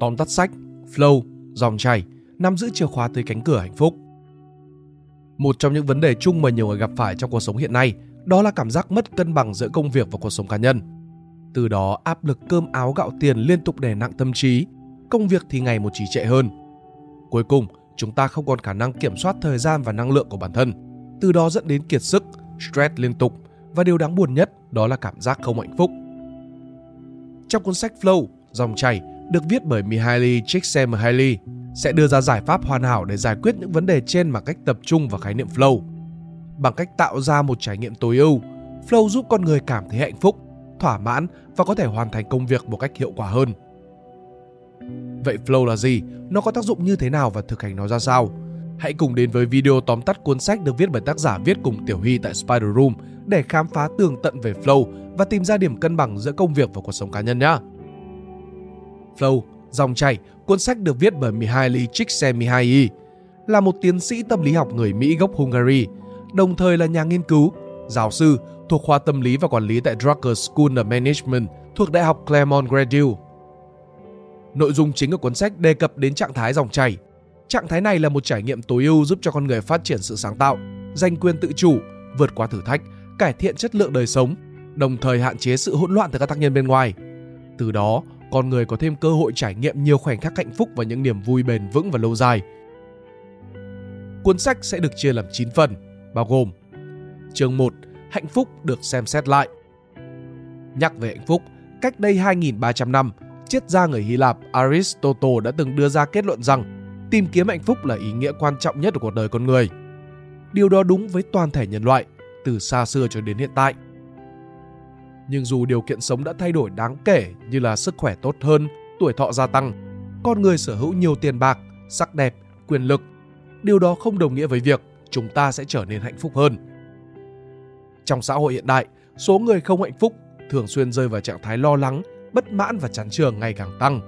Tóm tắt sách, flow, dòng chảy nắm giữ chìa khóa tới cánh cửa hạnh phúc. Một trong những vấn đề chung mà nhiều người gặp phải trong cuộc sống hiện nay đó là cảm giác mất cân bằng giữa công việc và cuộc sống cá nhân. Từ đó áp lực cơm áo gạo tiền liên tục đè nặng tâm trí, công việc thì ngày một trì trệ hơn. Cuối cùng, chúng ta không còn khả năng kiểm soát thời gian và năng lượng của bản thân, từ đó dẫn đến kiệt sức, stress liên tục và điều đáng buồn nhất đó là cảm giác không hạnh phúc. Trong cuốn sách Flow, dòng chảy được viết bởi Mihaly Csikszentmihalyi sẽ đưa ra giải pháp hoàn hảo để giải quyết những vấn đề trên bằng cách tập trung vào khái niệm flow. Bằng cách tạo ra một trải nghiệm tối ưu, flow giúp con người cảm thấy hạnh phúc, thỏa mãn và có thể hoàn thành công việc một cách hiệu quả hơn. Vậy flow là gì? Nó có tác dụng như thế nào và thực hành nó ra sao? Hãy cùng đến với video tóm tắt cuốn sách được viết bởi tác giả viết cùng Tiểu Hy tại Spider Room để khám phá tường tận về flow và tìm ra điểm cân bằng giữa công việc và cuộc sống cá nhân nhé. Flow, dòng chảy, cuốn sách được viết bởi Mihaly Csikszentmihalyi, là một tiến sĩ tâm lý học người Mỹ gốc Hungary, đồng thời là nhà nghiên cứu, giáo sư thuộc khoa tâm lý và quản lý tại Drucker School of Management thuộc Đại học Claremont Graduate. Nội dung chính của cuốn sách đề cập đến trạng thái dòng chảy. Trạng thái này là một trải nghiệm tối ưu giúp cho con người phát triển sự sáng tạo, giành quyền tự chủ, vượt qua thử thách, cải thiện chất lượng đời sống, đồng thời hạn chế sự hỗn loạn từ các tác nhân bên ngoài. Từ đó, con người có thêm cơ hội trải nghiệm nhiều khoảnh khắc hạnh phúc và những niềm vui bền vững và lâu dài. Cuốn sách sẽ được chia làm 9 phần, bao gồm Chương 1. Hạnh phúc được xem xét lại Nhắc về hạnh phúc, cách đây 2.300 năm, triết gia người Hy Lạp Aristotle đã từng đưa ra kết luận rằng tìm kiếm hạnh phúc là ý nghĩa quan trọng nhất của cuộc đời con người. Điều đó đúng với toàn thể nhân loại, từ xa xưa cho đến hiện tại – nhưng dù điều kiện sống đã thay đổi đáng kể như là sức khỏe tốt hơn, tuổi thọ gia tăng, con người sở hữu nhiều tiền bạc, sắc đẹp, quyền lực, điều đó không đồng nghĩa với việc chúng ta sẽ trở nên hạnh phúc hơn. Trong xã hội hiện đại, số người không hạnh phúc thường xuyên rơi vào trạng thái lo lắng, bất mãn và chán trường ngày càng tăng.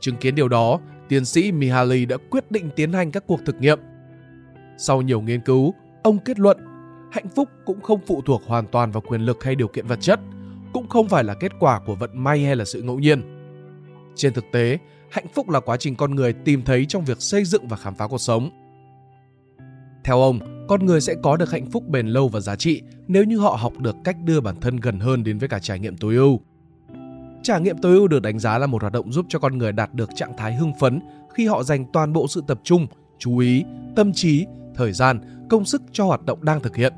Chứng kiến điều đó, tiến sĩ Mihaly đã quyết định tiến hành các cuộc thực nghiệm. Sau nhiều nghiên cứu, ông kết luận hạnh phúc cũng không phụ thuộc hoàn toàn vào quyền lực hay điều kiện vật chất, cũng không phải là kết quả của vận may hay là sự ngẫu nhiên. Trên thực tế, hạnh phúc là quá trình con người tìm thấy trong việc xây dựng và khám phá cuộc sống. Theo ông, con người sẽ có được hạnh phúc bền lâu và giá trị nếu như họ học được cách đưa bản thân gần hơn đến với cả trải nghiệm tối ưu. Trải nghiệm tối ưu được đánh giá là một hoạt động giúp cho con người đạt được trạng thái hưng phấn khi họ dành toàn bộ sự tập trung, chú ý, tâm trí, thời gian, công sức cho hoạt động đang thực hiện.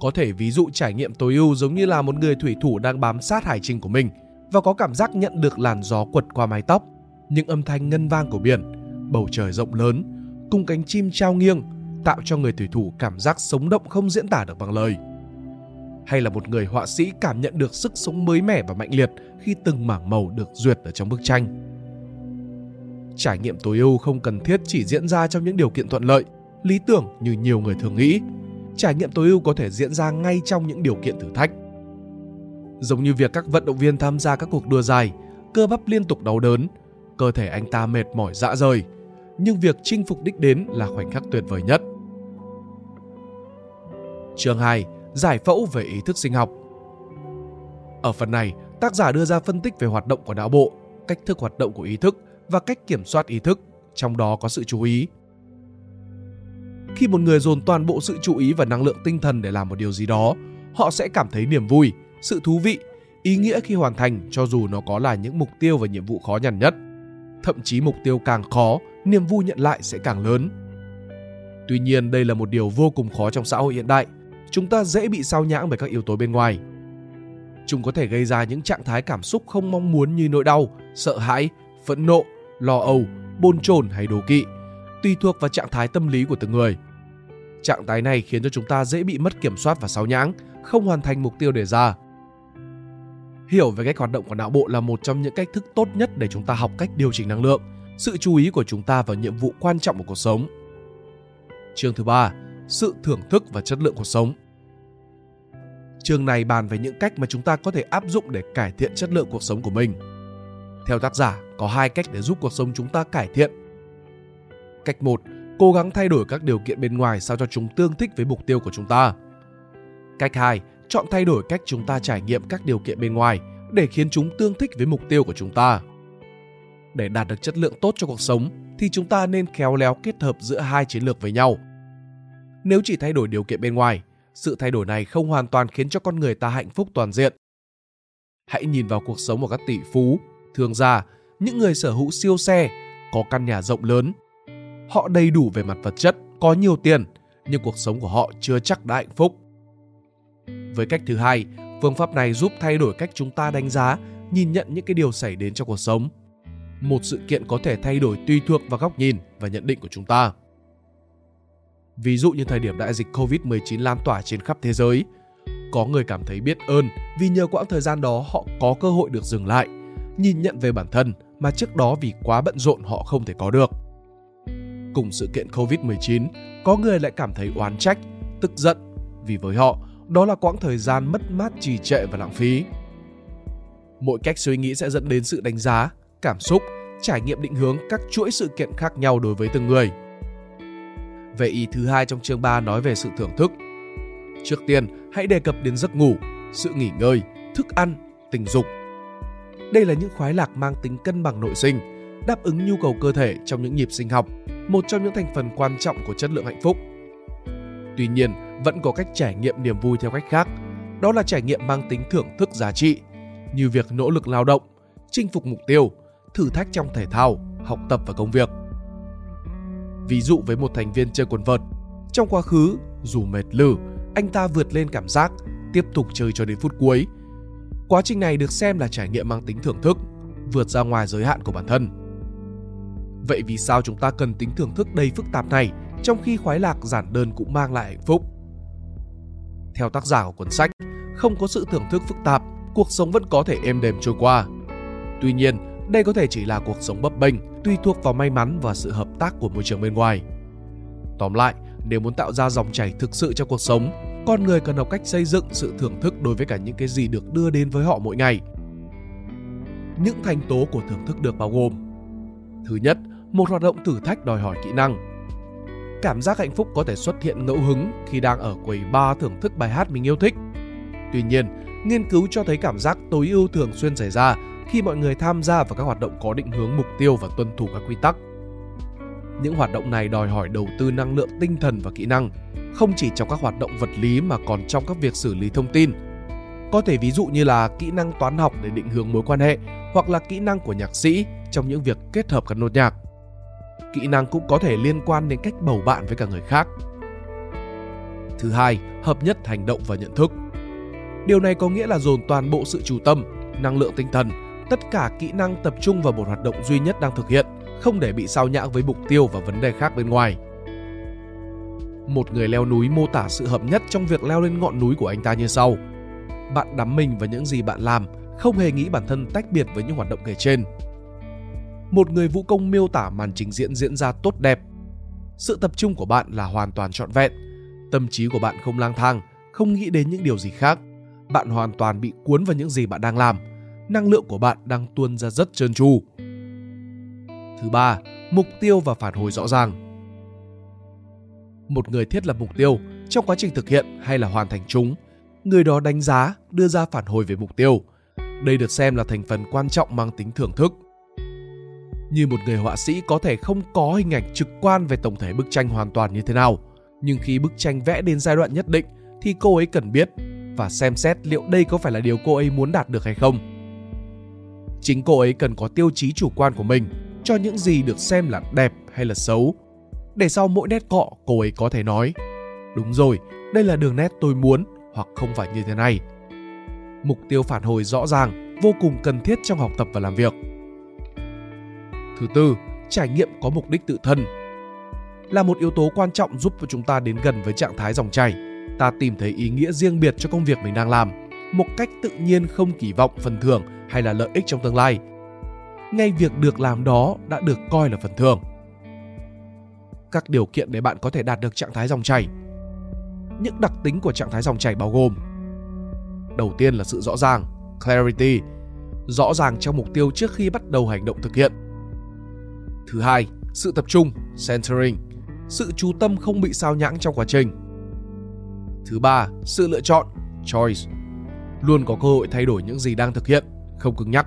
Có thể ví dụ trải nghiệm tối ưu giống như là một người thủy thủ đang bám sát hải trình của mình và có cảm giác nhận được làn gió quật qua mái tóc, những âm thanh ngân vang của biển, bầu trời rộng lớn, cùng cánh chim trao nghiêng tạo cho người thủy thủ cảm giác sống động không diễn tả được bằng lời. Hay là một người họa sĩ cảm nhận được sức sống mới mẻ và mạnh liệt khi từng mảng màu được duyệt ở trong bức tranh. Trải nghiệm tối ưu không cần thiết chỉ diễn ra trong những điều kiện thuận lợi, lý tưởng như nhiều người thường nghĩ, trải nghiệm tối ưu có thể diễn ra ngay trong những điều kiện thử thách. Giống như việc các vận động viên tham gia các cuộc đua dài, cơ bắp liên tục đau đớn, cơ thể anh ta mệt mỏi dã rời, nhưng việc chinh phục đích đến là khoảnh khắc tuyệt vời nhất. Chương 2. Giải phẫu về ý thức sinh học Ở phần này, tác giả đưa ra phân tích về hoạt động của não bộ, cách thức hoạt động của ý thức và cách kiểm soát ý thức, trong đó có sự chú ý, khi một người dồn toàn bộ sự chú ý và năng lượng tinh thần để làm một điều gì đó, họ sẽ cảm thấy niềm vui, sự thú vị, ý nghĩa khi hoàn thành, cho dù nó có là những mục tiêu và nhiệm vụ khó nhằn nhất. Thậm chí mục tiêu càng khó, niềm vui nhận lại sẽ càng lớn. Tuy nhiên, đây là một điều vô cùng khó trong xã hội hiện đại. Chúng ta dễ bị sao nhãng bởi các yếu tố bên ngoài. Chúng có thể gây ra những trạng thái cảm xúc không mong muốn như nỗi đau, sợ hãi, phẫn nộ, lo âu, bồn chồn hay đố kỵ, tùy thuộc vào trạng thái tâm lý của từng người. Trạng thái này khiến cho chúng ta dễ bị mất kiểm soát và sao nhãng, không hoàn thành mục tiêu đề ra. Hiểu về cách hoạt động của não bộ là một trong những cách thức tốt nhất để chúng ta học cách điều chỉnh năng lượng, sự chú ý của chúng ta vào nhiệm vụ quan trọng của cuộc sống. Chương thứ ba, sự thưởng thức và chất lượng cuộc sống. Chương này bàn về những cách mà chúng ta có thể áp dụng để cải thiện chất lượng cuộc sống của mình. Theo tác giả, có hai cách để giúp cuộc sống chúng ta cải thiện Cách 1. Cố gắng thay đổi các điều kiện bên ngoài sao cho chúng tương thích với mục tiêu của chúng ta. Cách 2. Chọn thay đổi cách chúng ta trải nghiệm các điều kiện bên ngoài để khiến chúng tương thích với mục tiêu của chúng ta. Để đạt được chất lượng tốt cho cuộc sống thì chúng ta nên khéo léo kết hợp giữa hai chiến lược với nhau. Nếu chỉ thay đổi điều kiện bên ngoài, sự thay đổi này không hoàn toàn khiến cho con người ta hạnh phúc toàn diện. Hãy nhìn vào cuộc sống của các tỷ phú, thương gia, những người sở hữu siêu xe, có căn nhà rộng lớn. Họ đầy đủ về mặt vật chất, có nhiều tiền, nhưng cuộc sống của họ chưa chắc đã hạnh phúc. Với cách thứ hai, phương pháp này giúp thay đổi cách chúng ta đánh giá, nhìn nhận những cái điều xảy đến trong cuộc sống. Một sự kiện có thể thay đổi tùy thuộc vào góc nhìn và nhận định của chúng ta. Ví dụ như thời điểm đại dịch Covid-19 lan tỏa trên khắp thế giới, có người cảm thấy biết ơn vì nhờ quãng thời gian đó họ có cơ hội được dừng lại, nhìn nhận về bản thân mà trước đó vì quá bận rộn họ không thể có được. Cùng sự kiện Covid-19, có người lại cảm thấy oán trách, tức giận vì với họ, đó là quãng thời gian mất mát trì trệ và lãng phí. Mỗi cách suy nghĩ sẽ dẫn đến sự đánh giá, cảm xúc, trải nghiệm định hướng các chuỗi sự kiện khác nhau đối với từng người. Về ý thứ hai trong chương 3 nói về sự thưởng thức. Trước tiên, hãy đề cập đến giấc ngủ, sự nghỉ ngơi, thức ăn, tình dục. Đây là những khoái lạc mang tính cân bằng nội sinh, đáp ứng nhu cầu cơ thể trong những nhịp sinh học, một trong những thành phần quan trọng của chất lượng hạnh phúc. Tuy nhiên, vẫn có cách trải nghiệm niềm vui theo cách khác, đó là trải nghiệm mang tính thưởng thức giá trị, như việc nỗ lực lao động, chinh phục mục tiêu, thử thách trong thể thao, học tập và công việc. Ví dụ với một thành viên chơi quần vợt, trong quá khứ, dù mệt lử, anh ta vượt lên cảm giác, tiếp tục chơi cho đến phút cuối. Quá trình này được xem là trải nghiệm mang tính thưởng thức, vượt ra ngoài giới hạn của bản thân. Vậy vì sao chúng ta cần tính thưởng thức đầy phức tạp này, trong khi khoái lạc giản đơn cũng mang lại hạnh phúc? Theo tác giả của cuốn sách, không có sự thưởng thức phức tạp, cuộc sống vẫn có thể êm đềm trôi qua. Tuy nhiên, đây có thể chỉ là cuộc sống bấp bênh, tùy thuộc vào may mắn và sự hợp tác của môi trường bên ngoài. Tóm lại, nếu muốn tạo ra dòng chảy thực sự cho cuộc sống, con người cần học cách xây dựng sự thưởng thức đối với cả những cái gì được đưa đến với họ mỗi ngày. Những thành tố của thưởng thức được bao gồm Thứ nhất, một hoạt động thử thách đòi hỏi kỹ năng. Cảm giác hạnh phúc có thể xuất hiện ngẫu hứng khi đang ở quầy bar thưởng thức bài hát mình yêu thích. Tuy nhiên, nghiên cứu cho thấy cảm giác tối ưu thường xuyên xảy ra khi mọi người tham gia vào các hoạt động có định hướng mục tiêu và tuân thủ các quy tắc. Những hoạt động này đòi hỏi đầu tư năng lượng tinh thần và kỹ năng, không chỉ trong các hoạt động vật lý mà còn trong các việc xử lý thông tin. Có thể ví dụ như là kỹ năng toán học để định hướng mối quan hệ hoặc là kỹ năng của nhạc sĩ trong những việc kết hợp các nốt nhạc. Kỹ năng cũng có thể liên quan đến cách bầu bạn với cả người khác. Thứ hai, hợp nhất hành động và nhận thức. Điều này có nghĩa là dồn toàn bộ sự chú tâm, năng lượng tinh thần tất cả kỹ năng tập trung vào một hoạt động duy nhất đang thực hiện, không để bị sao nhãng với mục tiêu và vấn đề khác bên ngoài. Một người leo núi mô tả sự hợp nhất trong việc leo lên ngọn núi của anh ta như sau. Bạn đắm mình vào những gì bạn làm, không hề nghĩ bản thân tách biệt với những hoạt động kể trên. Một người vũ công miêu tả màn trình diễn diễn ra tốt đẹp. Sự tập trung của bạn là hoàn toàn trọn vẹn. Tâm trí của bạn không lang thang, không nghĩ đến những điều gì khác. Bạn hoàn toàn bị cuốn vào những gì bạn đang làm – năng lượng của bạn đang tuôn ra rất trơn tru. Thứ ba, mục tiêu và phản hồi rõ ràng. Một người thiết lập mục tiêu trong quá trình thực hiện hay là hoàn thành chúng, người đó đánh giá, đưa ra phản hồi về mục tiêu. Đây được xem là thành phần quan trọng mang tính thưởng thức. Như một người họa sĩ có thể không có hình ảnh trực quan về tổng thể bức tranh hoàn toàn như thế nào, nhưng khi bức tranh vẽ đến giai đoạn nhất định thì cô ấy cần biết và xem xét liệu đây có phải là điều cô ấy muốn đạt được hay không. Chính cô ấy cần có tiêu chí chủ quan của mình cho những gì được xem là đẹp hay là xấu. Để sau mỗi nét cọ cô ấy có thể nói đúng rồi đây là đường nét tôi muốn hoặc không phải như thế này. Mục tiêu phản hồi rõ ràng vô cùng cần thiết trong học tập và làm việc thứ tư trải nghiệm có mục đích tự thân là một yếu tố quan trọng giúp chúng ta đến gần với trạng thái dòng chảy ta tìm thấy ý nghĩa riêng biệt cho công việc mình đang làm một cách tự nhiên không kỳ vọng phần thưởng hay là lợi ích trong tương lai. Ngay việc được làm đó đã được coi là phần thưởng. Các điều kiện để bạn có thể đạt được trạng thái dòng chảy. Những đặc tính của trạng thái dòng chảy bao gồm Đầu tiên là sự rõ ràng, clarity, rõ ràng trong mục tiêu trước khi bắt đầu hành động thực hiện. Thứ hai, sự tập trung, centering, sự chú tâm không bị sao nhãng trong quá trình. Thứ ba, sự lựa chọn, choice, luôn có cơ hội thay đổi những gì đang thực hiện không cứng nhắc.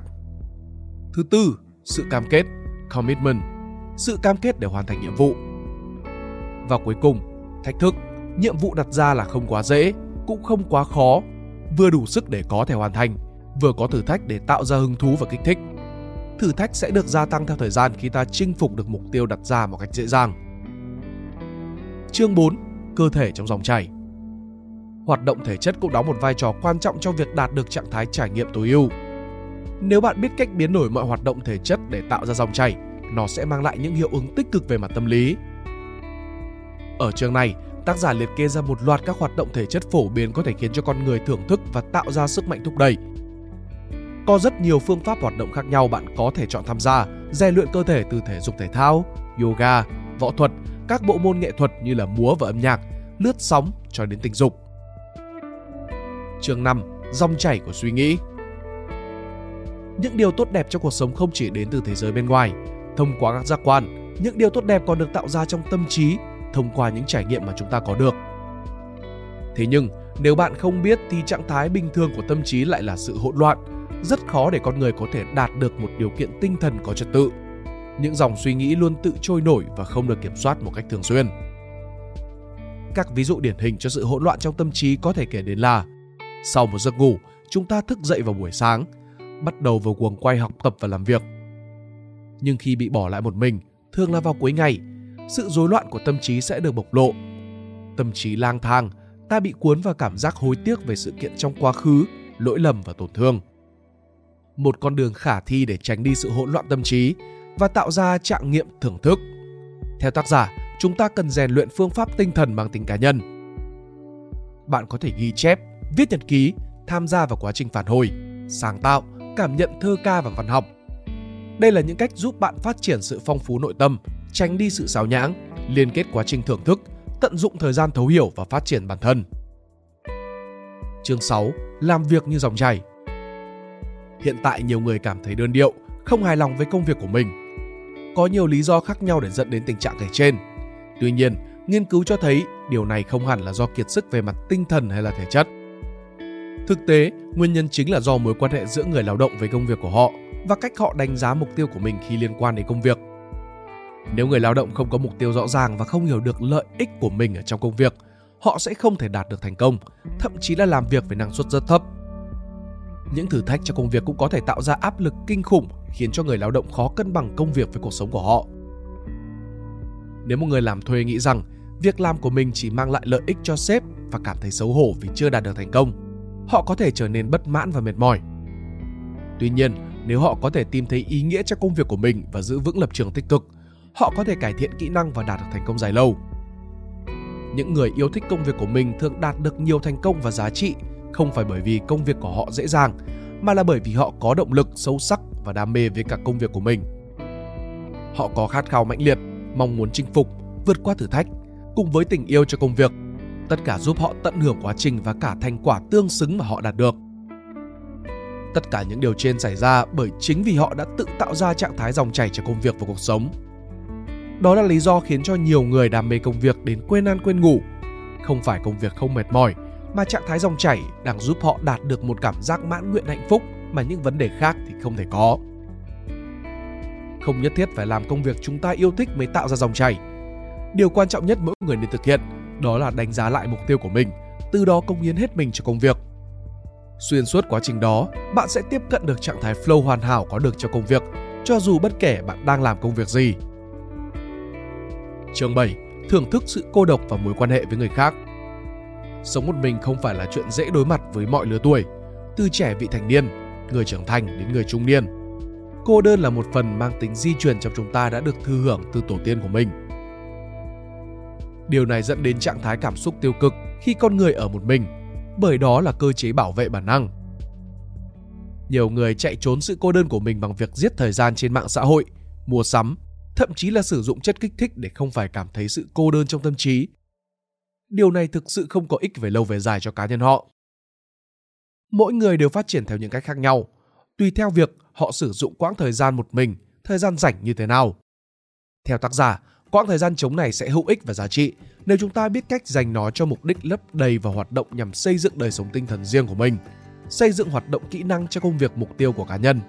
Thứ tư, sự cam kết, commitment, sự cam kết để hoàn thành nhiệm vụ. Và cuối cùng, thách thức, nhiệm vụ đặt ra là không quá dễ, cũng không quá khó, vừa đủ sức để có thể hoàn thành, vừa có thử thách để tạo ra hứng thú và kích thích. Thử thách sẽ được gia tăng theo thời gian khi ta chinh phục được mục tiêu đặt ra một cách dễ dàng. Chương 4. Cơ thể trong dòng chảy Hoạt động thể chất cũng đóng một vai trò quan trọng trong việc đạt được trạng thái trải nghiệm tối ưu. Nếu bạn biết cách biến đổi mọi hoạt động thể chất để tạo ra dòng chảy, nó sẽ mang lại những hiệu ứng tích cực về mặt tâm lý. Ở chương này, tác giả liệt kê ra một loạt các hoạt động thể chất phổ biến có thể khiến cho con người thưởng thức và tạo ra sức mạnh thúc đẩy. Có rất nhiều phương pháp hoạt động khác nhau bạn có thể chọn tham gia, rèn luyện cơ thể từ thể dục thể thao, yoga, võ thuật, các bộ môn nghệ thuật như là múa và âm nhạc, lướt sóng cho đến tình dục. Chương 5: Dòng chảy của suy nghĩ. Những điều tốt đẹp trong cuộc sống không chỉ đến từ thế giới bên ngoài, thông qua các giác quan, những điều tốt đẹp còn được tạo ra trong tâm trí thông qua những trải nghiệm mà chúng ta có được. Thế nhưng, nếu bạn không biết thì trạng thái bình thường của tâm trí lại là sự hỗn loạn, rất khó để con người có thể đạt được một điều kiện tinh thần có trật tự. Những dòng suy nghĩ luôn tự trôi nổi và không được kiểm soát một cách thường xuyên. Các ví dụ điển hình cho sự hỗn loạn trong tâm trí có thể kể đến là sau một giấc ngủ, chúng ta thức dậy vào buổi sáng, bắt đầu vào guồng quay học tập và làm việc. Nhưng khi bị bỏ lại một mình, thường là vào cuối ngày, sự rối loạn của tâm trí sẽ được bộc lộ. Tâm trí lang thang, ta bị cuốn vào cảm giác hối tiếc về sự kiện trong quá khứ, lỗi lầm và tổn thương. Một con đường khả thi để tránh đi sự hỗn loạn tâm trí và tạo ra trạng nghiệm thưởng thức. Theo tác giả, chúng ta cần rèn luyện phương pháp tinh thần mang tính cá nhân. Bạn có thể ghi chép, viết nhật ký, tham gia vào quá trình phản hồi, sáng tạo, cảm nhận thơ ca và văn học. Đây là những cách giúp bạn phát triển sự phong phú nội tâm, tránh đi sự xáo nhãng, liên kết quá trình thưởng thức, tận dụng thời gian thấu hiểu và phát triển bản thân. Chương 6. Làm việc như dòng chảy Hiện tại nhiều người cảm thấy đơn điệu, không hài lòng với công việc của mình. Có nhiều lý do khác nhau để dẫn đến tình trạng kể trên. Tuy nhiên, nghiên cứu cho thấy điều này không hẳn là do kiệt sức về mặt tinh thần hay là thể chất. Thực tế, nguyên nhân chính là do mối quan hệ giữa người lao động với công việc của họ và cách họ đánh giá mục tiêu của mình khi liên quan đến công việc. Nếu người lao động không có mục tiêu rõ ràng và không hiểu được lợi ích của mình ở trong công việc, họ sẽ không thể đạt được thành công, thậm chí là làm việc với năng suất rất thấp. Những thử thách trong công việc cũng có thể tạo ra áp lực kinh khủng, khiến cho người lao động khó cân bằng công việc với cuộc sống của họ. Nếu một người làm thuê nghĩ rằng việc làm của mình chỉ mang lại lợi ích cho sếp và cảm thấy xấu hổ vì chưa đạt được thành công, họ có thể trở nên bất mãn và mệt mỏi. Tuy nhiên, nếu họ có thể tìm thấy ý nghĩa cho công việc của mình và giữ vững lập trường tích cực, họ có thể cải thiện kỹ năng và đạt được thành công dài lâu. Những người yêu thích công việc của mình thường đạt được nhiều thành công và giá trị không phải bởi vì công việc của họ dễ dàng mà là bởi vì họ có động lực sâu sắc và đam mê với cả công việc của mình. Họ có khát khao mãnh liệt, mong muốn chinh phục, vượt qua thử thách cùng với tình yêu cho công việc. Tất cả giúp họ tận hưởng quá trình và cả thành quả tương xứng mà họ đạt được. Tất cả những điều trên xảy ra bởi chính vì họ đã tự tạo ra trạng thái dòng chảy cho công việc và cuộc sống. Đó là lý do khiến cho nhiều người đam mê công việc đến quên ăn quên ngủ. Không phải công việc không mệt mỏi, mà trạng thái dòng chảy đang giúp họ đạt được một cảm giác mãn nguyện hạnh phúc mà những vấn đề khác thì không thể có. Không nhất thiết phải làm công việc chúng ta yêu thích mới tạo ra dòng chảy. Điều quan trọng nhất mỗi người nên thực hiện đó là đánh giá lại mục tiêu của mình, từ đó công hiến hết mình cho công việc. Xuyên suốt quá trình đó, bạn sẽ tiếp cận được trạng thái flow hoàn hảo có được cho công việc, cho dù bất kể bạn đang làm công việc gì. Chương 7. Thưởng thức sự cô độc và mối quan hệ với người khác. Sống một mình không phải là chuyện dễ đối mặt với mọi lứa tuổi, từ trẻ vị thành niên, người trưởng thành đến người trung niên. Cô đơn là một phần mang tính di truyền trong chúng ta đã được thừa hưởng từ tổ tiên của mình. Điều này dẫn đến trạng thái cảm xúc tiêu cực khi con người ở một mình, bởi đó là cơ chế bảo vệ bản năng. Nhiều người chạy trốn sự cô đơn của mình bằng việc giết thời gian trên mạng xã hội, mua sắm, thậm chí là sử dụng chất kích thích để không phải cảm thấy sự cô đơn trong tâm trí. Điều này thực sự không có ích về lâu về dài cho cá nhân họ. Mỗi người đều phát triển theo những cách khác nhau, tùy theo việc họ sử dụng quãng thời gian một mình, thời gian rảnh như thế nào. Theo tác giả, quãng thời gian trống này sẽ hữu ích và giá trị nếu chúng ta biết cách dành nó cho mục đích lấp đầy và hoạt động nhằm xây dựng đời sống tinh thần riêng của mình, xây dựng hoạt động kỹ năng cho công việc mục tiêu của cá nhân.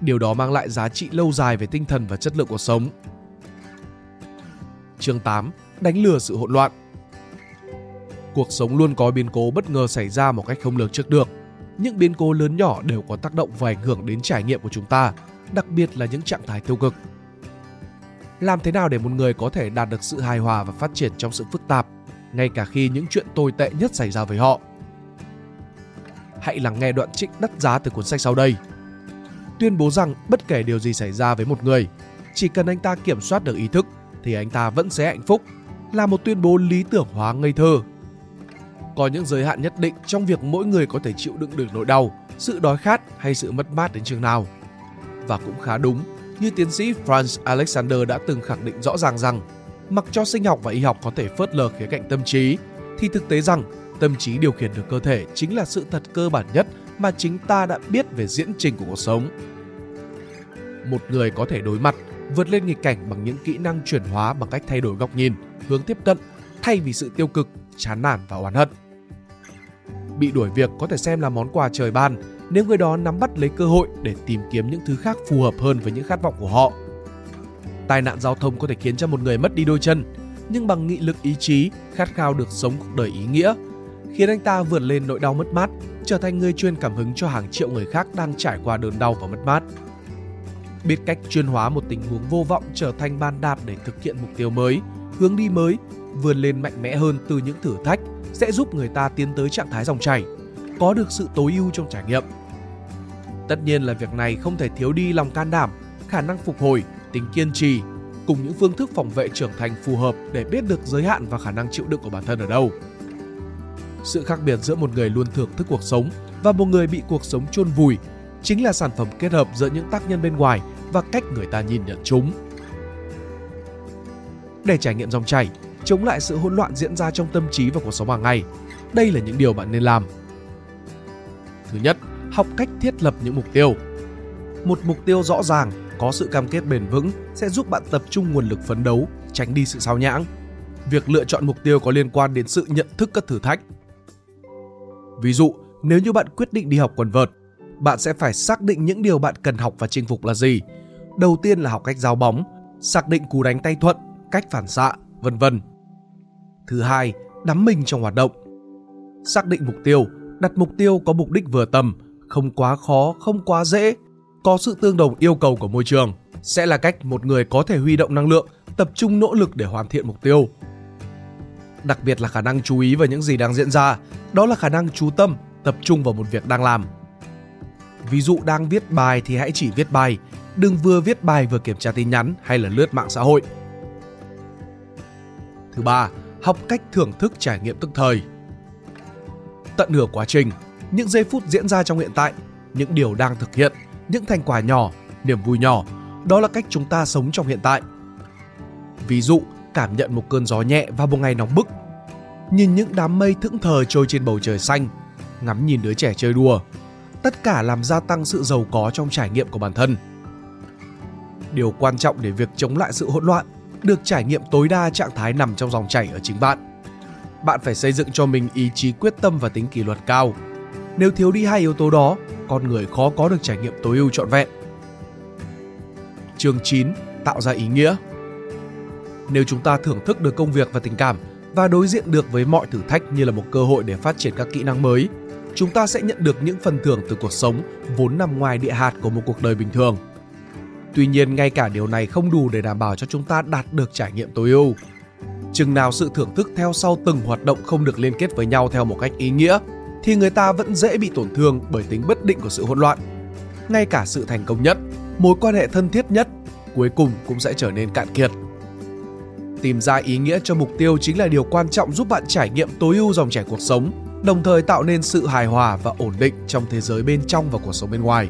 Điều đó mang lại giá trị lâu dài về tinh thần và chất lượng cuộc sống. Chương 8. Đánh lừa sự hỗn loạn Cuộc sống luôn có biến cố bất ngờ xảy ra một cách không lường trước được. Những biến cố lớn nhỏ đều có tác động và ảnh hưởng đến trải nghiệm của chúng ta, đặc biệt là những trạng thái tiêu cực. Làm thế nào để một người có thể đạt được sự hài hòa và phát triển trong sự phức tạp, ngay cả khi những chuyện tồi tệ nhất xảy ra với họ? Hãy lắng nghe đoạn trích đắt giá từ cuốn sách sau đây. Tuyên bố rằng bất kể điều gì xảy ra với một người, chỉ cần anh ta kiểm soát được ý thức thì anh ta vẫn sẽ hạnh phúc, là một tuyên bố lý tưởng hóa ngây thơ. Có những giới hạn nhất định trong việc mỗi người có thể chịu đựng được nỗi đau, sự đói khát hay sự mất mát đến chừng nào. Và cũng khá đúng, như tiến sĩ Franz Alexander đã từng khẳng định rõ ràng rằng, mặc cho sinh học và y học có thể phớt lờ khía cạnh tâm trí, thì thực tế rằng tâm trí điều khiển được cơ thể chính là sự thật cơ bản nhất mà chính ta đã biết về diễn trình của cuộc sống. Một người có thể đối mặt, vượt lên nghịch cảnh bằng những kỹ năng chuyển hóa bằng cách thay đổi góc nhìn, hướng tiếp cận thay vì sự tiêu cực, chán nản và oán hận. Bị đuổi việc có thể xem là món quà trời ban nếu người đó nắm bắt lấy cơ hội để tìm kiếm những thứ khác phù hợp hơn với những khát vọng của họ. Tai nạn giao thông có thể khiến cho một người mất đi đôi chân, nhưng bằng nghị lực ý chí, khát khao được sống cuộc đời ý nghĩa, khiến anh ta vượt lên nỗi đau mất mát, trở thành người chuyên cảm hứng cho hàng triệu người khác đang trải qua đớn đau và mất mát. Biết cách chuyên hóa một tình huống vô vọng trở thành ban đạp để thực hiện mục tiêu mới, hướng đi mới, vươn lên mạnh mẽ hơn từ những thử thách sẽ giúp người ta tiến tới trạng thái dòng chảy, có được sự tối ưu trong trải nghiệm. Tất nhiên là việc này không thể thiếu đi lòng can đảm, khả năng phục hồi, tính kiên trì cùng những phương thức phòng vệ trưởng thành phù hợp để biết được giới hạn và khả năng chịu đựng của bản thân ở đâu. Sự khác biệt giữa một người luôn thưởng thức cuộc sống và một người bị cuộc sống chôn vùi chính là sản phẩm kết hợp giữa những tác nhân bên ngoài và cách người ta nhìn nhận chúng. Để trải nghiệm dòng chảy, chống lại sự hỗn loạn diễn ra trong tâm trí và cuộc sống hàng ngày, đây là những điều bạn nên làm. Thứ nhất, học cách thiết lập những mục tiêu. Một mục tiêu rõ ràng, có sự cam kết bền vững sẽ giúp bạn tập trung nguồn lực phấn đấu, tránh đi sự sao nhãng. Việc lựa chọn mục tiêu có liên quan đến sự nhận thức các thử thách. Ví dụ, nếu như bạn quyết định đi học quần vợt, bạn sẽ phải xác định những điều bạn cần học và chinh phục là gì. Đầu tiên là học cách giao bóng, xác định cú đánh tay thuận, cách phản xạ, vân vân. Thứ hai, đắm mình trong hoạt động. Xác định mục tiêu, đặt mục tiêu có mục đích vừa tầm, không quá khó, không quá dễ, có sự tương đồng yêu cầu của môi trường sẽ là cách một người có thể huy động năng lượng, tập trung nỗ lực để hoàn thiện mục tiêu. Đặc biệt là khả năng chú ý vào những gì đang diễn ra, đó là khả năng chú tâm, tập trung vào một việc đang làm. Ví dụ đang viết bài thì hãy chỉ viết bài, đừng vừa viết bài vừa kiểm tra tin nhắn hay là lướt mạng xã hội. Thứ ba, học cách thưởng thức trải nghiệm tức thời. Tận hưởng quá trình, những giây phút diễn ra trong hiện tại, những điều đang thực hiện, những thành quả nhỏ, niềm vui nhỏ, đó là cách chúng ta sống trong hiện tại. Ví dụ, cảm nhận một cơn gió nhẹ vào một ngày nóng bức, nhìn những đám mây thững thờ trôi trên bầu trời xanh, ngắm nhìn đứa trẻ chơi đùa, tất cả làm gia tăng sự giàu có trong trải nghiệm của bản thân. Điều quan trọng để việc chống lại sự hỗn loạn được trải nghiệm tối đa trạng thái nằm trong dòng chảy ở chính bạn. Bạn phải xây dựng cho mình ý chí quyết tâm và tính kỷ luật cao. Nếu thiếu đi hai yếu tố đó, con người khó có được trải nghiệm tối ưu trọn vẹn. Chương 9. Tạo ra ý nghĩa Nếu chúng ta thưởng thức được công việc và tình cảm và đối diện được với mọi thử thách như là một cơ hội để phát triển các kỹ năng mới, chúng ta sẽ nhận được những phần thưởng từ cuộc sống vốn nằm ngoài địa hạt của một cuộc đời bình thường. Tuy nhiên, ngay cả điều này không đủ để đảm bảo cho chúng ta đạt được trải nghiệm tối ưu. Chừng nào sự thưởng thức theo sau từng hoạt động không được liên kết với nhau theo một cách ý nghĩa, thì người ta vẫn dễ bị tổn thương bởi tính bất định của sự hỗn loạn. Ngay cả sự thành công nhất, mối quan hệ thân thiết nhất, cuối cùng cũng sẽ trở nên cạn kiệt. Tìm ra ý nghĩa cho mục tiêu chính là điều quan trọng giúp bạn trải nghiệm tối ưu dòng chảy cuộc sống, đồng thời tạo nên sự hài hòa và ổn định trong thế giới bên trong và cuộc sống bên ngoài.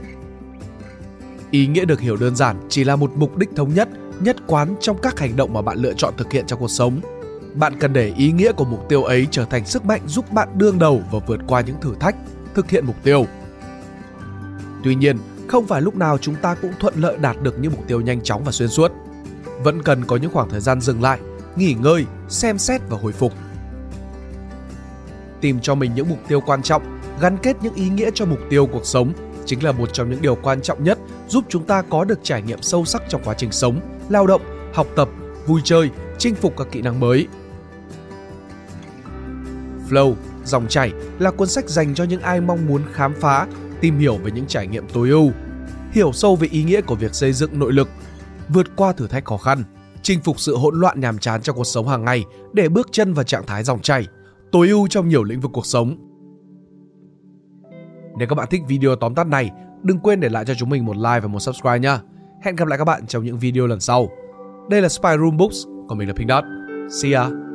Ý nghĩa được hiểu đơn giản chỉ là một mục đích thống nhất, nhất quán trong các hành động mà bạn lựa chọn thực hiện trong cuộc sống. Bạn cần để ý nghĩa của mục tiêu ấy trở thành sức mạnh giúp bạn đương đầu và vượt qua những thử thách, thực hiện mục tiêu. Tuy nhiên, không phải lúc nào chúng ta cũng thuận lợi đạt được những mục tiêu nhanh chóng và xuyên suốt. Vẫn cần có những khoảng thời gian dừng lại, nghỉ ngơi, xem xét và hồi phục. Tìm cho mình những mục tiêu quan trọng, gắn kết những ý nghĩa cho mục tiêu cuộc sống chính là một trong những điều quan trọng nhất giúp chúng ta có được trải nghiệm sâu sắc trong quá trình sống, lao động, học tập, vui chơi, chinh phục các kỹ năng mới. Flow, dòng chảy là cuốn sách dành cho những ai mong muốn khám phá, tìm hiểu về những trải nghiệm tối ưu, hiểu sâu về ý nghĩa của việc xây dựng nội lực, vượt qua thử thách khó khăn, chinh phục sự hỗn loạn nhàm chán trong cuộc sống hàng ngày để bước chân vào trạng thái dòng chảy, tối ưu trong nhiều lĩnh vực cuộc sống. Nếu các bạn thích video tóm tắt này, đừng quên để lại cho chúng mình một like và một subscribe nhé. Hẹn gặp lại các bạn trong những video lần sau. Đây là Spy Room Books, còn mình là Pink Dot. See ya!